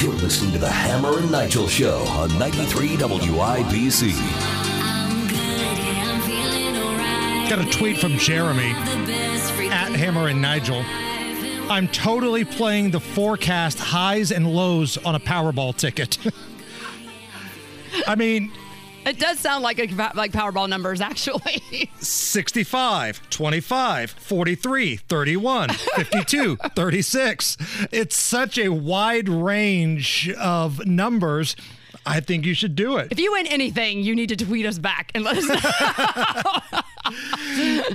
You're listening to the Hammer and Nigel Show on 93 WIBC. Got a tweet from Jeremy at Hammer and Nigel. I'm totally playing the forecast highs and lows on a Powerball ticket. I mean, It does sound like a, like Powerball numbers, actually. 65, 25, 43, 31, 52, 36. It's such a wide range of numbers. I think you should do it. if you win anything, you need to tweet us back and let us know.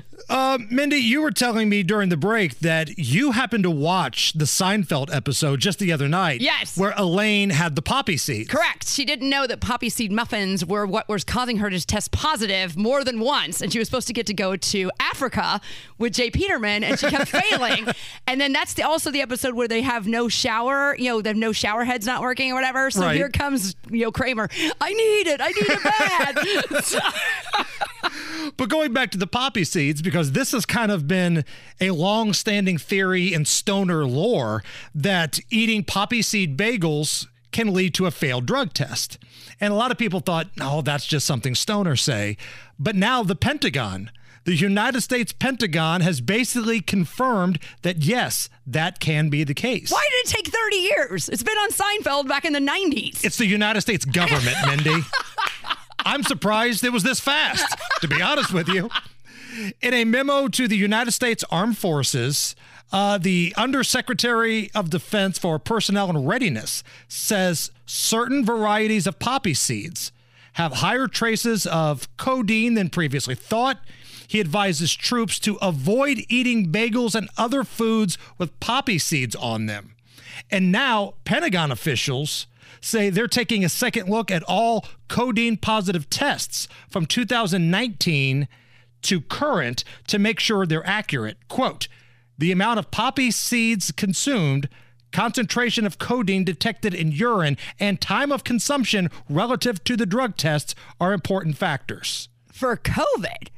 Uh, Mindy, you were telling me during the break that you happened to watch the Seinfeld episode just the other night. Yes. Where Elaine had the poppy seed. Correct. She didn't know that poppy seed muffins were what was causing her to test positive more than once. And she was supposed to get to go to Africa with J. Peterman, and she kept failing. And then that's the, also the episode where they have no shower, you know, they have no shower heads not working or whatever. So Right. here comes, you know, Kramer. I need it. I need it bad. But going back to the poppy seeds, because this has kind of been a long standing theory in stoner lore that eating poppy seed bagels can lead to a failed drug test. And a lot of people thought, no, that's just something stoners say. But now the Pentagon, the United States Pentagon, has basically confirmed that yes, that can be the case. Why did it take 30 years? It's been on Seinfeld back in the 90s. It's the United States government, Mindy. I'm surprised it was this fast, to be honest with you. In a memo to the United States Armed Forces, uh, the Undersecretary of Defense for Personnel and Readiness says certain varieties of poppy seeds have higher traces of codeine than previously thought. He advises troops to avoid eating bagels and other foods with poppy seeds on them. And now, Pentagon officials say they're taking a second look at all codeine positive tests from 2019 to current to make sure they're accurate. Quote, the amount of poppy seeds consumed, concentration of codeine detected in urine, and time of consumption relative to the drug tests are important factors. For COVID?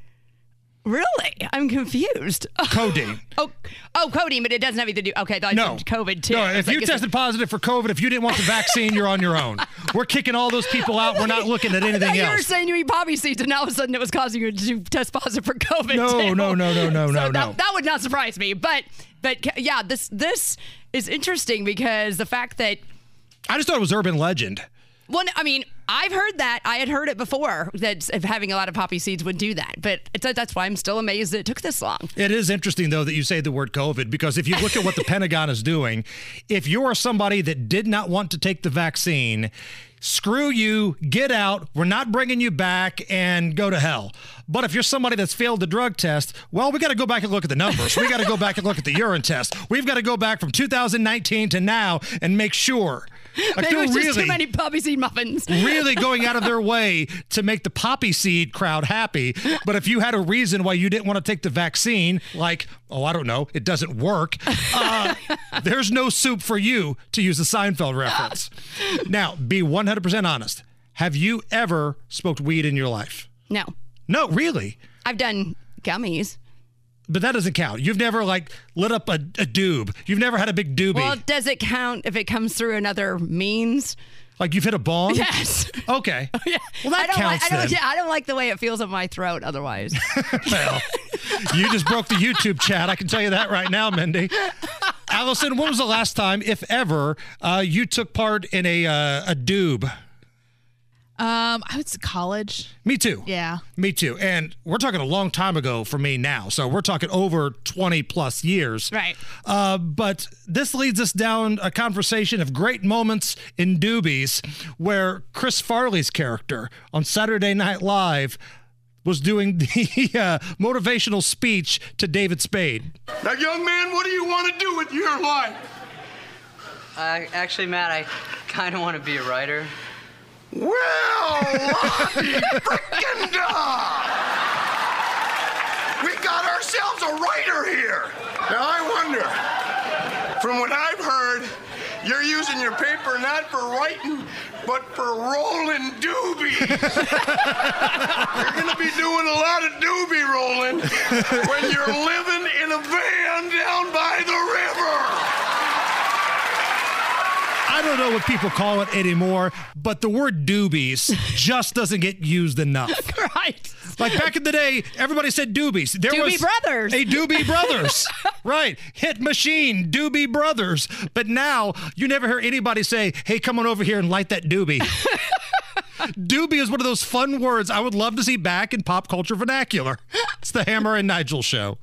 Really? I'm confused. Codeine. Oh, oh, codeine, but it doesn't have anything to do. Okay, I thought No. COVID too. No, if like, you tested positive for COVID, if you didn't want the vaccine, you're on your own. We're kicking all those people out. We're not looking at anything thought you were saying you eat poppy seeds, and now all of a sudden it was causing you to test positive for COVID. No, too. no, no, no, no, So no, that, no. That would not surprise me. But, but yeah, this this is interesting because the fact that I just thought it was urban legend. Well, I mean, I've heard that. I had heard it before that having a lot of poppy seeds would do that. But it's, that's why I'm still amazed that it took this long. It is interesting, though, that you say the word COVID because if you look at what the Pentagon is doing, if you are somebody that did not want to take the vaccine, screw you, get out, we're not bringing you back, and go to hell. But if you're somebody that's failed the drug test, well, we got to go back and look at the numbers. We got to go back and look at the urine test. We've got to go back from 2019 to now and make sure. Like Maybe it they're just too many poppy seed muffins. really going out of their way to make the poppy seed crowd happy. But if you had a reason why you didn't want to take the vaccine, like, oh, I don't know, it doesn't work, uh, there's no soup for you, to use a Seinfeld reference. Now, be 100% honest. Have you ever smoked weed in your life? No, No, really. I've done gummies. But that doesn't count. You've never like lit up a, a doob. You've never had a big doobie. Well, does it count if it comes through another means? like you've hit a bong. Yes. Okay. Yeah. Well, that I don't counts like, I don't, yeah, I don't like the way it feels in my throat. Otherwise, Well, you just broke the YouTube chat. I can tell you that right now, Mindy. Allison, when was the last time, if ever, uh, you took part in a uh, a doob? Um, I would say college. Me too. Yeah. Me too. And we're talking a long time ago for me now. So we're talking over 20 plus years. Right. Uh, but this leads us down a conversation of great moments in doobies where Chris Farley's character on Saturday Night Live was doing the uh, motivational speech to David Spade. Now, young man, what do you want to do with your life? Uh, actually, Matt, I kind of want to be a writer. Well, da! We got ourselves a writer here. Now, I wonder, from what I've heard, you're using your paper not for writing, but for rolling doobies. you're gonna be doing a lot of doobie rolling when you're living in a van down by the river. I don't know what people call it anymore, but the word doobies just doesn't get used enough. right. Like back in the day, everybody said doobies. There Doobie was Brothers. A Doobie Brothers. right. Hit machine, Doobie Brothers. But now you never hear anybody say, hey, come on over here and light that doobie. doobie is one of those fun words I would love to see back in pop culture vernacular. It's the Hammer and Nigel show.